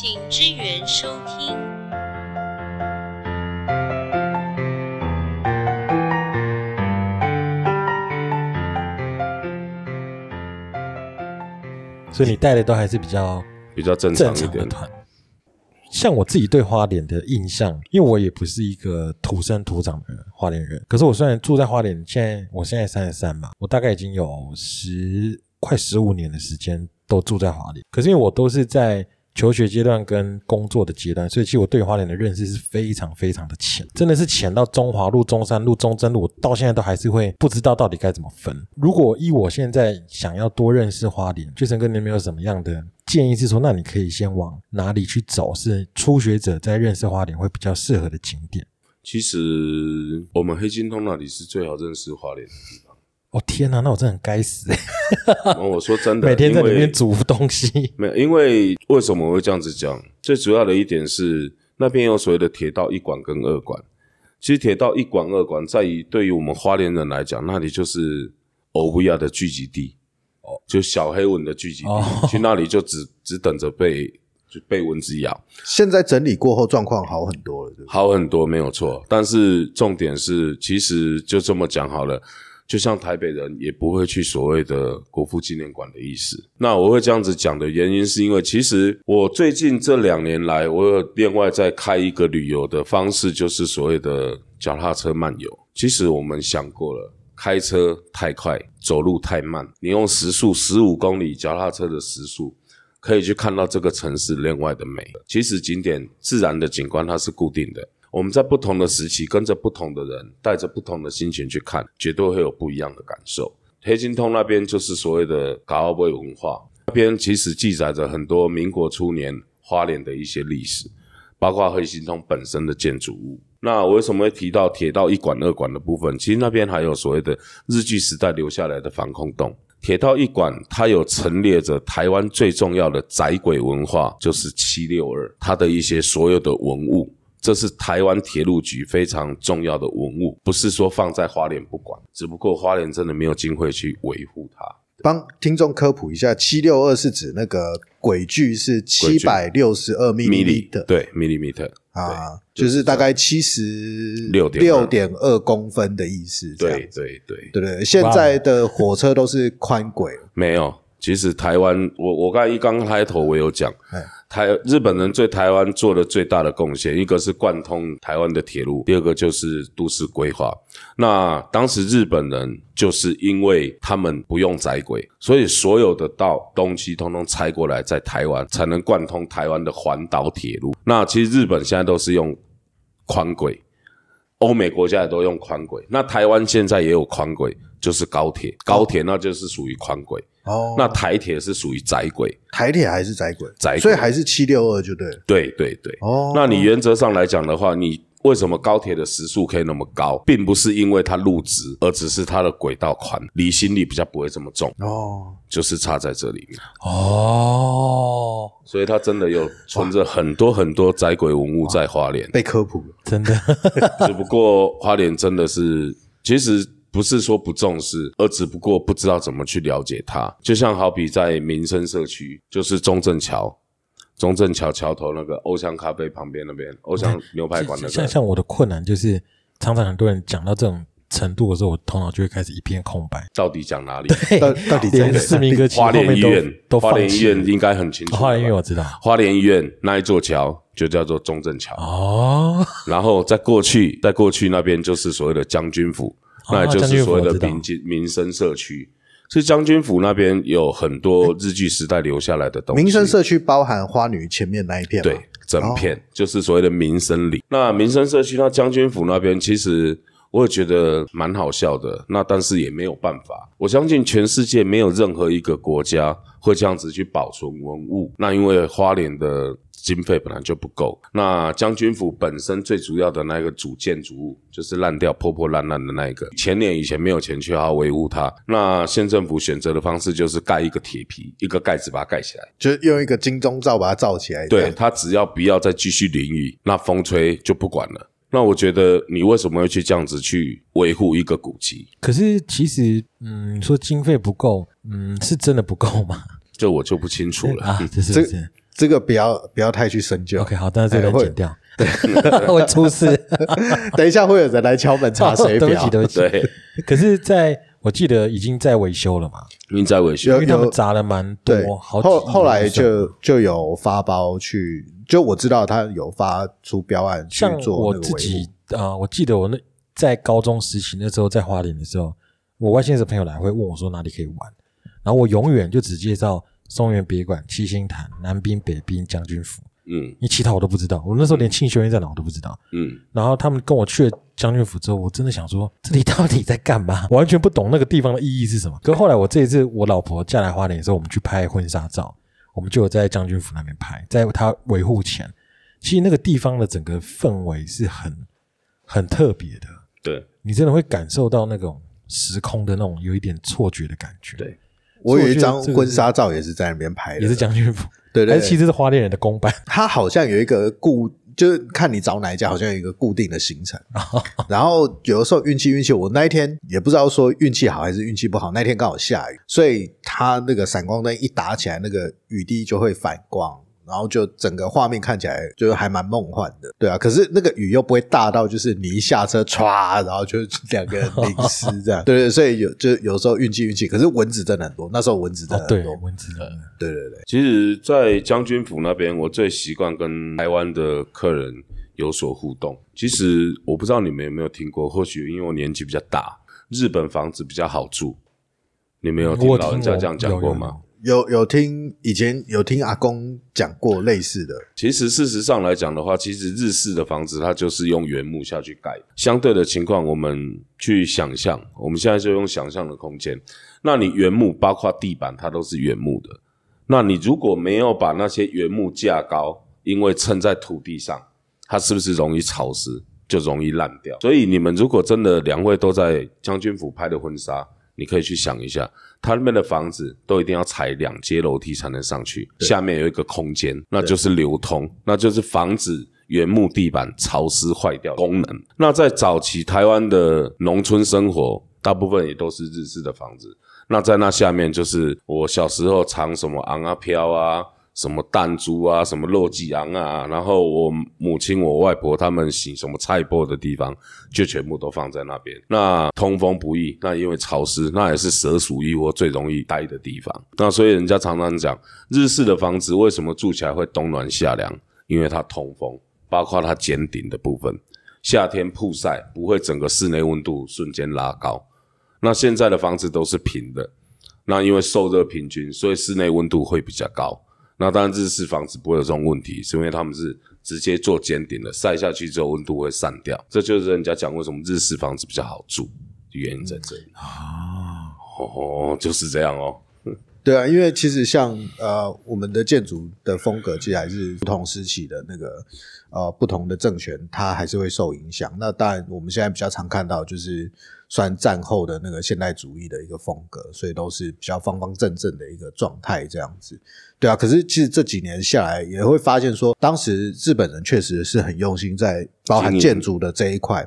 请支援收听。所以你带的都还是比较比较正正常一点。的团。像我自己对花莲的印象，因为我也不是一个土生土长的花莲人，可是我虽然住在花莲，现在我现在三十三嘛，我大概已经有十快十五年的时间都住在花莲。可是因为我都是在求学阶段跟工作的阶段，所以其实我对花莲的认识是非常非常的浅，真的是浅到中华路、中山路、中正路，我到现在都还是会不知道到底该怎么分。如果依我现在想要多认识花莲，巨神哥，你有没有什么样的建议？是说，那你可以先往哪里去走？是初学者在认识花莲会比较适合的景点？其实我们黑金通那里是最好认识花莲。哦天哪，那我真的很该死、我说真的，每天在里面煮东西。没有，因为为什么我会这样子讲？最主要的一点是那边有所谓的铁道一馆跟二馆。其实铁道一馆、二馆在于对于我们花莲人来讲，那里就是欧维亚的聚集地，哦，就小黑蚊的聚集地，哦去那里就只只等着被就被蚊子咬，现在整理过后状况好很多了，对对？好很多没有错。但是重点是，其实就这么讲好了。就像台北人也不会去所谓的国父纪念馆的意思。那我会这样子讲的原因，是因为其实我最近这两年来，我有另外在开一个旅游的方式，就是所谓的脚踏车漫游。其实我们想过了，开车太快，走路太慢，你用时速十五公里脚踏车的时速，可以去看到这个城市另外的美。其实景点自然的景观它是固定的。我们在不同的时期，跟着不同的人，带着不同的心情去看，绝对会有不一样的感受。黑金通那边就是所谓的嘎奥贝文化，那边其实记载着很多民国初年花莲的一些历史，包括黑金通本身的建筑物。那我为什么会提到铁道一馆、二馆的部分？其实那边还有所谓的日据时代留下来的防空洞。铁道一馆，它有陈列着台湾最重要的窄轨文化，就是七六二，它的一些所有的文物。这是台湾铁路局非常重要的文物，不是说放在花莲不管，只不过花莲真的没有经费去维护它。帮听众科普一下，七六二是指那个轨距是七百六十二米米的对 millimeter，啊，就是大概七十六点六点二公分的意思。对对对，对对，现在的火车都是宽轨，没有。其实台湾，我我刚才一刚开头我有讲哎，台日本人对台湾做的最大的贡献，一个是贯通台湾的铁路，第二个就是都市规划。那当时日本人就是因为他们不用窄轨，所以所有的道东西通通拆过来，在台湾才能贯通台湾的环岛铁路。那其实日本现在都是用宽轨，欧美国家也都用宽轨，那台湾现在也有宽轨，就是高铁，高铁那就是属于宽轨。哦，那台铁是属于窄轨，台铁还是窄轨，窄轨所以还是七六二就对了。对对对。哦，那你原则上来讲的话，你为什么高铁的时速可以那么高，并不是因为它路直，而只是它的轨道宽，离心力比较不会这么重，哦，就是差在这里面。哦，所以它真的有存着很多很多窄轨文物在花莲，被科普了。真的，只不过花莲真的是，其实不是说不重视，而只不过不知道怎么去了解它。就像好比在民生社区，就是中正桥，中正桥桥头那个欧香咖啡旁边那边，欧香牛排馆那个，像像我的困难就是，常常很多人讲到这种程度的时候，我头脑就会开始一片空白。到底讲哪里？到到底在市民歌花后面都莲医院，都花莲医院应该很清楚吧。花莲医院我知道。花莲医院那一座桥就叫做中正桥，哦，然后在过去，在过去那边就是所谓的将军府，哦那也就是所谓的民间民生社区。所以将军府那边有很多日据时代留下来的东西。民生社区包含花女前面那一片吗，对，整片、就是所谓的民生里。那民生社区，那将军府那边，其实我也觉得蛮好笑的。那但是也没有办法，我相信全世界没有任何一个国家会这样子去保存文物。那因为花莲的经费本来就不够，那将军府本身最主要的那个主建筑物就是烂掉、破破烂烂的那一个，前年以前没有钱去好好维护它。那县政府选择的方式就是盖一个铁皮，一个盖子把它盖起来。就是用一个金钟罩把它罩起来。这对它只要不要再继续淋雨，那风吹就不管了。那我觉得你为什么会去这样子去维护一个古迹？可是其实，嗯，你说经费不够，嗯，是真的不够吗？这我就不清楚了。啊，这是这不是？这个不要不要太去深究。OK，好，但是这个剪掉，会出事。等一下会有人来敲门查水表对不起，。对不起。对，可是在，我记得已经在维修了嘛，已经在维修因为他们砸了蛮多，，好几后后来就就有发包去，就我知道他有发出标案去像做我自己护。啊、我记得我那在高中时期那时候在花莲的时候，我外县市的朋友来会问我说哪里可以玩，然后我永远就只介绍松原别馆、七星潭、南滨、北滨、将军府，嗯因为其他我都不知道，我那时候连庆修院在哪我都不知道。嗯，然后他们跟我去了将军府之后，我真的想说，这里到底在干嘛？我完全不懂那个地方的意义是什么。可后来我这一次我老婆嫁来花莲的时候，我们去拍婚纱照，我们就有在将军府那边拍，在他维护前，其实那个地方的整个氛围是很很特别的，对你真的会感受到那种时空的那种有一点错觉的感觉。对，我有一张婚纱照也是在那边拍的，也是将军府，对对其实是花莲人的公版。他好像有一个固，就是看你找哪一家，好像有一个固定的行程。然后有的时候运气运气，我那一天也不知道说运气好还是运气不好，那天刚好下雨，所以他那个闪光灯一打起来，那个雨滴就会反光。然后就整个画面看起来就还蛮梦幻的，对啊。可是那个雨又不会大到就是你一下车歘，然后就两个人淋湿这样，对对。所以有就有时候运气运气，可是蚊子真的很多，那时候蚊子真的很多，，文字的，对对对。其实，在将军府那边，我最习惯跟台湾的客人有所互动。其实我不知道你们有没有听过，或许因为我年纪比较大，日本房子比较好住。你们有听我老人家这样讲过吗？？有有听以前有听阿公讲过类似的，其实事实上来讲的话，其实日式的房子它就是用原木下去盖。相对的情况，我们去想象，我们现在就用想象的空间。那你原木包括地板，它都是原木的。那你如果没有把那些原木架高，因为撑在土地上，它是不是容易潮湿，就容易烂掉？所以你们如果真的两位都在将军府拍的婚纱，你可以去想一下，它那边的房子都一定要踩两阶楼梯才能上去，下面有一个空间，那就是流通，那就是防止原木地板潮湿坏掉功能。那在早期台湾的农村生活，大部分也都是日式的房子。那在那下面就是我小时候藏什么昂啊飘啊，什么弹珠啊，什么洛基昂啊，然后我母亲、我外婆他们洗什么菜钵的地方，就全部都放在那边。那通风不易，那因为潮湿，那也是蛇鼠一窝最容易待的地方。那所以人家常常讲，日式的房子为什么住起来会冬暖夏凉？因为它通风，包括它尖顶的部分，夏天曝晒不会整个室内温度瞬间拉高。那现在的房子都是平的，那因为受热平均，所以室内温度会比较高。那当然日式房子不会有这种问题，是因为他们是直接做尖顶的，晒下去之后温度会散掉。这就是人家讲为什么日式房子比较好住，原因在这里。啊，哦，就是这样哦。对啊，因为其实像呃我们的建筑的风格，其实还是不同时期的那个呃不同的政权，它还是会受影响。那当然我们现在比较常看到就是算战后的那个现代主义的一个风格，所以都是比较方方正正的一个状态这样子。对啊，可是其实这几年下来，也会发现说，当时日本人确实是很用心在包含建筑的这一块。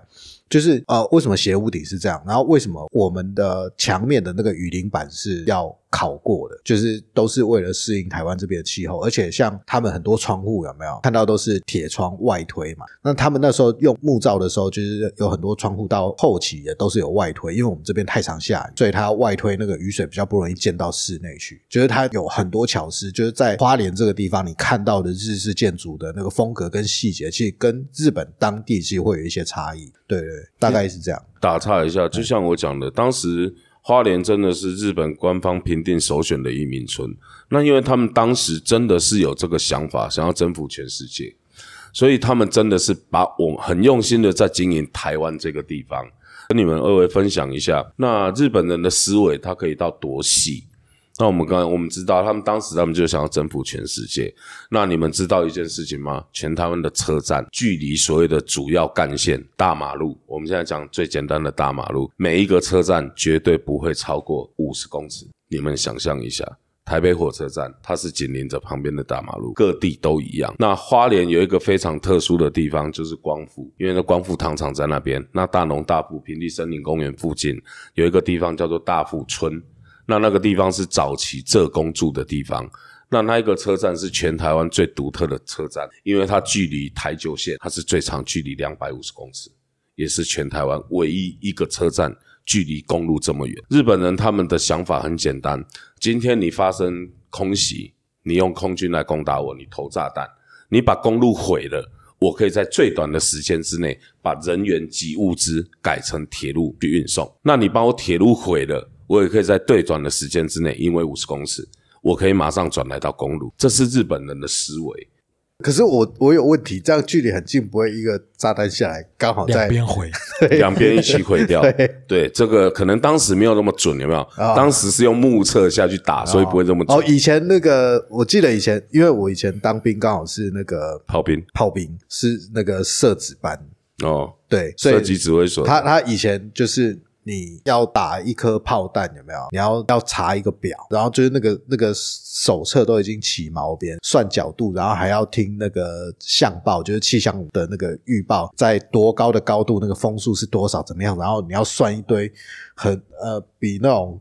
就是呃，为什么斜屋顶是这样？然后为什么我们的墙面的那个雨淋板是要考过的？就是都是为了适应台湾这边的气候，而且像他们很多窗户有没有看到都是铁窗外推嘛？那他们那时候用木造的时候，就是有很多窗户到后期也都是有外推，因为我们这边太常下雨，所以它外推那个雨水比较不容易溅到室内去。就是它有很多巧思，就是在花莲这个地方你看到的日式建筑的那个风格跟细节，其实跟日本当地其实会有一些差异。对对，大概是这样。打岔一下，就像我讲的，当时花莲真的是日本官方评定首选的移民村。那因为他们当时真的是有这个想法，想要征服全世界，所以他们真的是把我很用心的在经营台湾这个地方。跟你们二位分享一下，那日本人的思维他可以到多细？那我们刚我们知道，他们当时他们就想要征服全世界。那你们知道一件事情吗？全台湾的车站距离所谓的主要干线大马路，我们现在讲最简单的大马路，每一个车站绝对不会超过五十公尺。你们想象一下，台北火车站它是紧邻着旁边的大马路，各地都一样。那花莲有一个非常特殊的地方，就是光复，因为那光复糖厂在那边。那大农大埔平地森林公园附近有一个地方叫做大富村。那那个地方是早期浙工住的地方，那那一个车站是全台湾最独特的车站，因为它距离台九线，它是最长距离两百五十公尺，也是全台湾唯一一个车站距离公路这么远。日本人他们的想法很简单，今天你发生空袭，你用空军来攻打我，你投炸弹，你把公路毁了。我可以在最短的时间之内把人员及物资改成铁路去运送。那你把我铁路毁了，我也可以在最短的时间之内，因为五十公尺，我可以马上转来到公路。这是日本人的思维。可是我我有问题，这样距离很近，不会一个炸弹下来刚好在两边毁，两边一起毁掉。对对，这个可能当时没有那么准，有没有？哦当时是用目测下去打，所以不会这么准。哦，以前那个我记得以前，因为我以前当兵刚好是那个炮兵炮兵，是那个射子班，哦，对，所以射击指挥所，他他以前就是你要打一颗炮弹有没有？你要要查一个表，然后就是那个那个手册都已经起毛边，算角度，然后还要听那个相报，就是气象的那个预报，在多高的高度，那个风速是多少，怎么样？然后你要算一堆很呃比那种。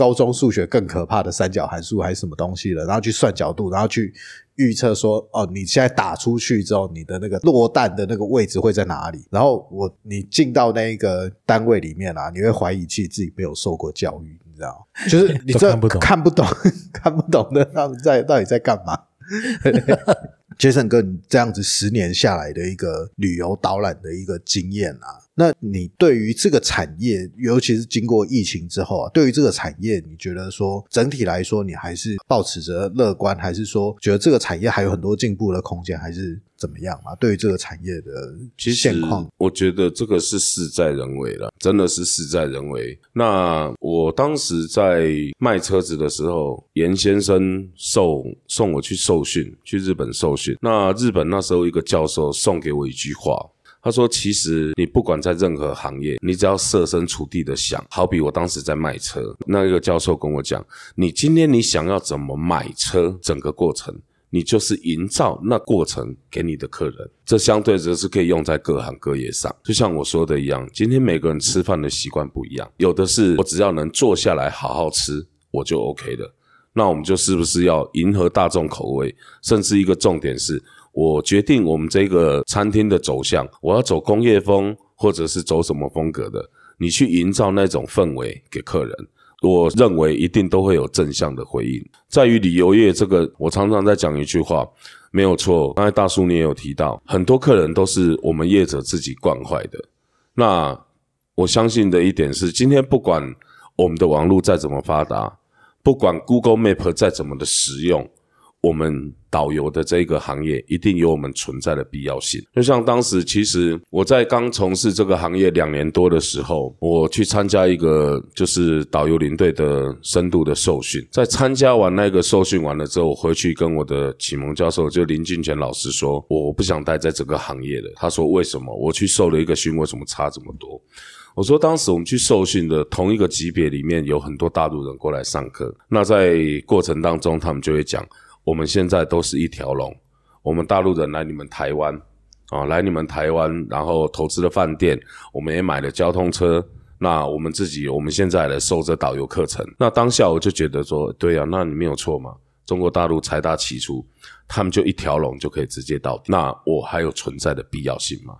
高中数学更可怕的三角函数还是什么东西了，然后去算角度，然后去预测说，哦，你现在打出去之后，你的那个落弹的那个位置会在哪里？然后我你进到那一个单位里面啊，你会怀疑自己自己没有受过教育，你知道？就是你这看不懂看不懂，看不懂的他们在到底在干嘛？杰森哥，你这样子十年下来的一个旅游导览的一个经验啊，那你对于这个产业，尤其是经过疫情之后啊，对于这个产业，你觉得说整体来说，你还是保持着乐观，还是说觉得这个产业还有很多进步的空间，还是怎么样啊？对于这个产业的其实现况，我觉得这个是事在人为了，真的是事在人为。那我当时在卖车子的时候，严先生送送我去受训，去日本受训。那日本那时候一个教授送给我一句话。他说：“其实你不管在任何行业，你只要设身处地的想，好比我当时在卖车，那个教授跟我讲，你今天你想要怎么买车，整个过程，你就是营造那过程给你的客人，这相对则是可以用在各行各业上。就像我说的一样，今天每个人吃饭的习惯不一样，有的是我只要能坐下来好好吃，我就 OK 了。那我们就是不是要迎合大众口味？甚至一个重点是，我决定我们这个餐厅的走向，我要走工业风，或者是走什么风格的，你去营造那种氛围给客人。我认为一定都会有正向的回应。在于旅游业这个，我常常在讲一句话，没有错。刚才大叔你也有提到，很多客人都是我们业者自己惯坏的。那我相信的一点是，今天不管我们的网络再怎么发达，不管 Google Map 再怎么的实用，我们导游的这个行业一定有我们存在的必要性。就像当时，其实我在刚从事这个行业两年多的时候，我去参加一个就是导游领队的深度的受训。在参加完那个受训完了之后，我回去跟我的启蒙教授就林俊全老师说，我不想待在这个行业了。他说为什么？我去受了一个训，为什么差这么多？我说，当时我们去受训的同一个级别里面有很多大陆人过来上课，那在过程当中，他们就会讲，我们现在都是一条龙，我们大陆人来你们台湾啊，来你们台湾，然后投资了饭店，我们也买了交通车，那我们自己，我们现在来受这导游课程。那当下我就觉得说，对啊，那你没有错嘛，中国大陆财大气粗，他们就一条龙就可以直接到，那我还有存在的必要性吗？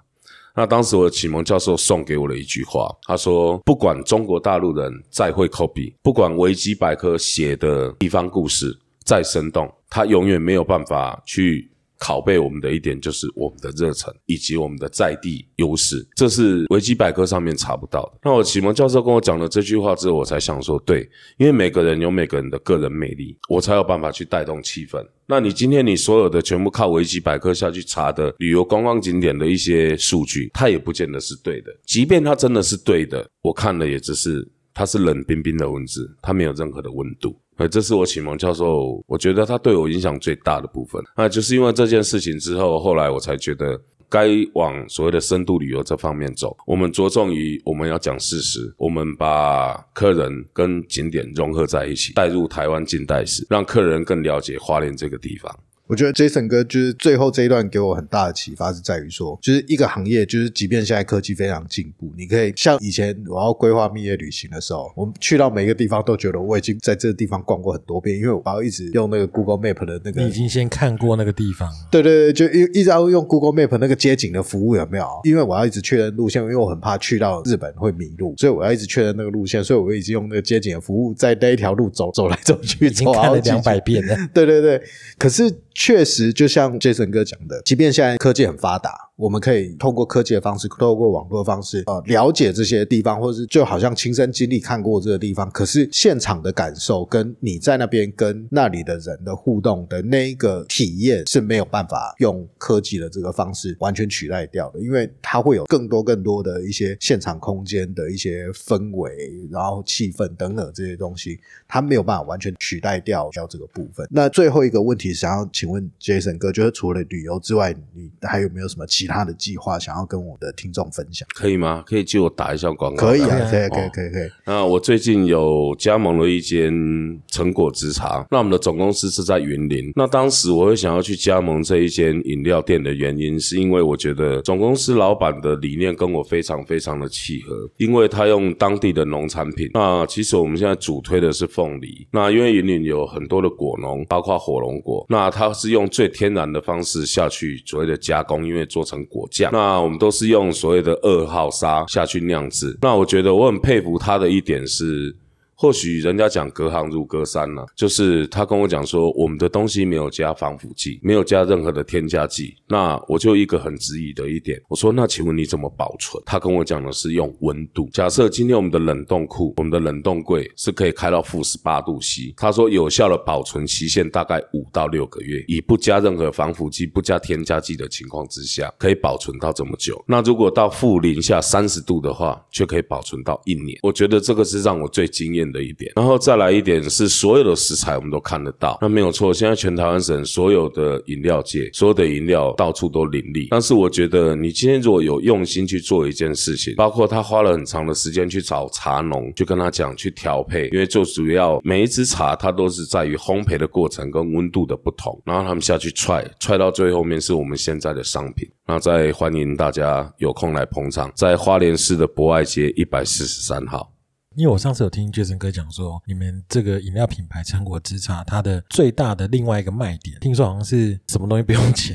那当时我的启蒙教授送给我了一句话，他说：“不管中国大陆人再会 copy，不管维基百科写的地方故事再生动，他永远没有办法去拷贝我们的一点，就是我们的热忱以及我们的在地优势，这是维基百科上面查不到的。”那我启蒙教授跟我讲了这句话之后，我才想说，对，因为每个人有每个人的个人魅力，我才有办法去带动气氛。那你今天你所有的全部靠维基百科下去查的旅游观光景点的一些数据，它也不见得是对的。即便它真的是对的，我看了也只是它是冷冰冰的文字，它没有任何的温度。呃，这是我启蒙教授，我觉得他对我影响最大的部分。那就是因为这件事情之后，后来我才觉得。该往所谓的深度旅游这方面走，我们着重于我们要讲事实，我们把客人跟景点融合在一起，带入台湾近代史，让客人更了解花莲这个地方。我觉得 Jason 哥就是最后这一段给我很大的启发，是在于说，就是一个行业，就是即便现在科技非常进步，你可以像以前我要规划蜜月旅行的时候，我们去到每一个地方都觉得我已经在这个地方逛过很多遍，因为我要一直用那个 Google Map 的那个你已经先看过那个地方了，对对对，就一一直要用 Google Map 那个街景的服务有没有？因为我要一直确认路线，因为我很怕去到日本会迷路，所以我要一直确认那个路线，所以我已经用那个街景的服务在那一条路走走来走去，已经看了两百遍了。对对对，可是确实就像 Jason 哥讲的，即便现在科技很发达，我们可以通过科技的方式，透过网络的方式，呃，了解这些地方，或者是就好像亲身经历看过这个地方，可是现场的感受跟你在那边跟那里的人的互动的那一个体验是没有办法用科技的这个方式完全取代掉的，因为它会有更多更多的一些现场空间的一些氛围，然后气氛等等这些东西，它没有办法完全取代掉掉这个部分。那最后一个问题，想要请问 Jason 哥，就是除了旅游之外，你还有没有什么其他的计划想要跟我的听众分享？可以吗？可以借我打一下广告？可以啊啊，可以，可以哦，可以，可以。那我最近有加盟了一间成果之茶，那我们的总公司是在云林。那当时我会想要去加盟这一间饮料店的原因，是因为我觉得总公司老板的理念跟我非常非常的契合，因为他用当地的农产品。那其实我们现在主推的是凤梨，那因为云林有很多的果农，包括火龙果，那它是用最天然的方式下去所谓的加工，因为做成果酱。那我们都是用所谓的二号沙下去酿制。那我觉得我很佩服他的一点是。或许人家讲隔行如隔山呢、就是他跟我讲说，我们的东西没有加防腐剂，没有加任何的添加剂。那我就一个很质疑的一点，我说那请问你怎么保存？他跟我讲的是用温度。假设今天我们的冷冻库、我们的冷冻柜是可以开到负十八度 C，他说有效的保存期限大概五到六个月，以不加任何防腐剂、不加添加剂的情况之下，可以保存到这么久。那如果到负零下三十度的话，却可以保存到一年。我觉得这个是让我最惊艳的一点。然后再来一点是，所有的食材我们都看得到，那没有错。现在全台湾省所有的饮料界，所有的饮料到处都林立。但是我觉得，你今天如果有用心去做一件事情，包括他花了很长的时间去找茶农，去跟他讲去调配，因为最主要每一支茶它都是在于烘焙的过程跟温度的不同，然后他们下去踹，踹到最后面是我们现在的商品。那再欢迎大家有空来捧场，在花莲市的博爱街一百四十三号。因为我上次有听 Jason 哥讲说，你们这个饮料品牌成果之茶，它的最大的另外一个卖点，听说好像是什么东西不用钱，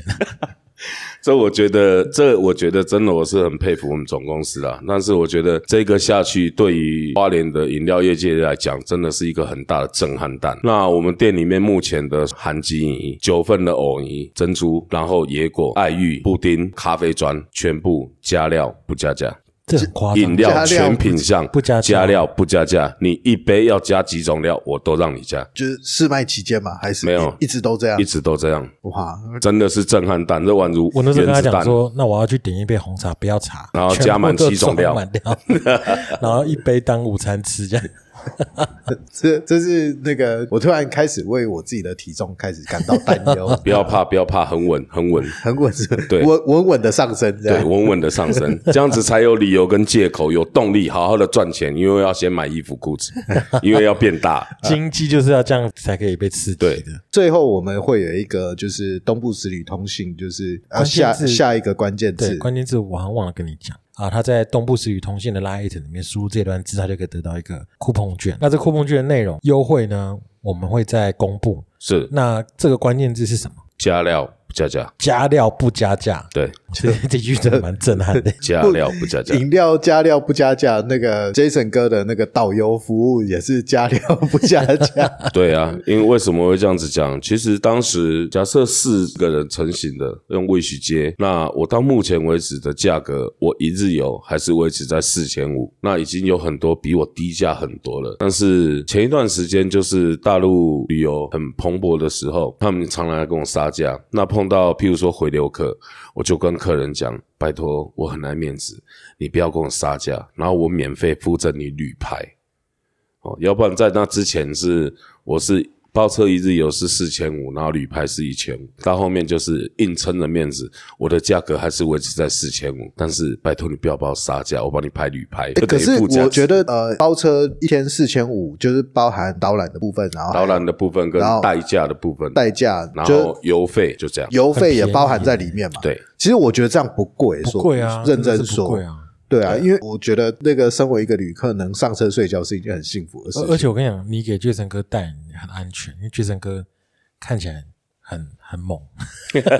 这我觉得，这我觉得真的我是很佩服我们总公司啊。但是我觉得这个下去，对于花莲的饮料业界来讲，真的是一个很大的震撼弹。那我们店里面目前的含基饮、九份的藕泥、珍珠，然后野果、爱玉、布丁、咖啡砖，全部加料不加价。这很夸张。饮料全品相不加价加料不加价，你一杯要加几种料，我都让你加，就是试卖期间嘛，还是没有一直都这样一？直都这样，哇，真的是震撼弹，这宛如我那时候跟他。讲说，那我要去点一杯红茶，不要茶，然后加满七种料，然后一杯当午餐吃，这样。这这是那个，我突然开始为我自己的体重开始感到担忧，不要怕，不要怕，很稳，很稳，很稳，对。稳稳稳的上升，对，稳稳的上升，这样子才有理由跟借口，有动力，好好的赚钱，因为要先买衣服裤子，因为要变大。经济就是要这样才可以被刺激对。的。最后我们会有一个就是东部十旅通信，就是呃关键下字下一个关键，字，关键字我好像忘了跟你讲啊，他在东部时语通信的 Lite 里面输入这段字，他就可以得到一个 coupon 券。那这 coupon 券的内容优惠呢，我们会再公布。是那这个关键字是什么？加料不加价，加料不加价。对，其实 这句真的蛮震撼的。加料不加价。饮料加料不加价，那个 Jason 哥的那个导游服务也是加料不加价。对啊，因为为什么会这样子讲？其实当时假设四个人成型的用卫许接，那我到目前为止的价格，我一日游还是维持在四千五，那已经有很多比我低价很多了。但是前一段时间就是大陆旅游很蓬勃的时候，他们常常来跟我杀价。那碰到譬如说回流客，我就跟客人讲：拜托，我很爱面子，你不要跟我杀价，然后我免费附赠你旅拍。哦，要不然在那之前是我是包车一日游是四千五，然后旅拍是一千五，到后面就是硬撑着面子，我的价格还是维持在四千五，但是拜托你不要把我杀价，我帮你拍旅拍。欸可是我觉得呃，包车一天四千五，就是包含导览的部分，然后导览的部分跟代驾的部分，代驾，然后油费就这样。油费也包含在里面嘛。，对，其实我觉得这样不贵，说不贵啊，认真说，是不贵啊。对啊，因为我觉得那个身为一个旅客，能上车睡觉是一件很幸福的事情。而而且我跟你讲，你给巨神哥带你很安全，因为巨神哥看起来很 很猛，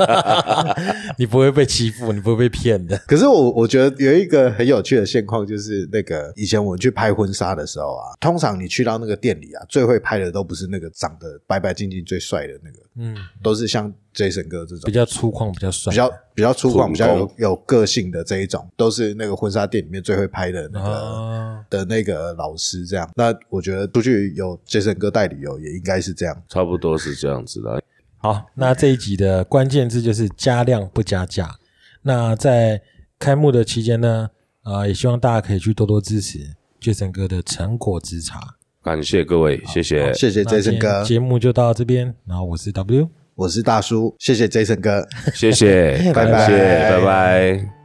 你不会被欺负，你不会被骗的。可是我我觉得有一个很有趣的现况，就是那个以前我们去拍婚纱的时候啊，通常你去到那个店里啊，最会拍的都不是那个长得白白净净最帅的那个，嗯，都是像 Jason 哥这种比较粗犷，比较帅，比较比较粗犷、比较有有个性的这一种，都是那个婚纱店里面最会拍的那个、啊，的那个老师这样。那我觉得出去有 Jason 哥带旅游也应该是这样。差不多是这样子的。好，那这一集的关键字就是加量不加价。那在开幕的期间呢，呃，也希望大家可以去多多支持杰森哥的成果之茶。感谢各位，谢谢。谢谢 Jason 哥，节目就到这边，然后我是 W。我是大叔，谢谢 Jason 哥。谢谢，拜 拜感谢，拜拜。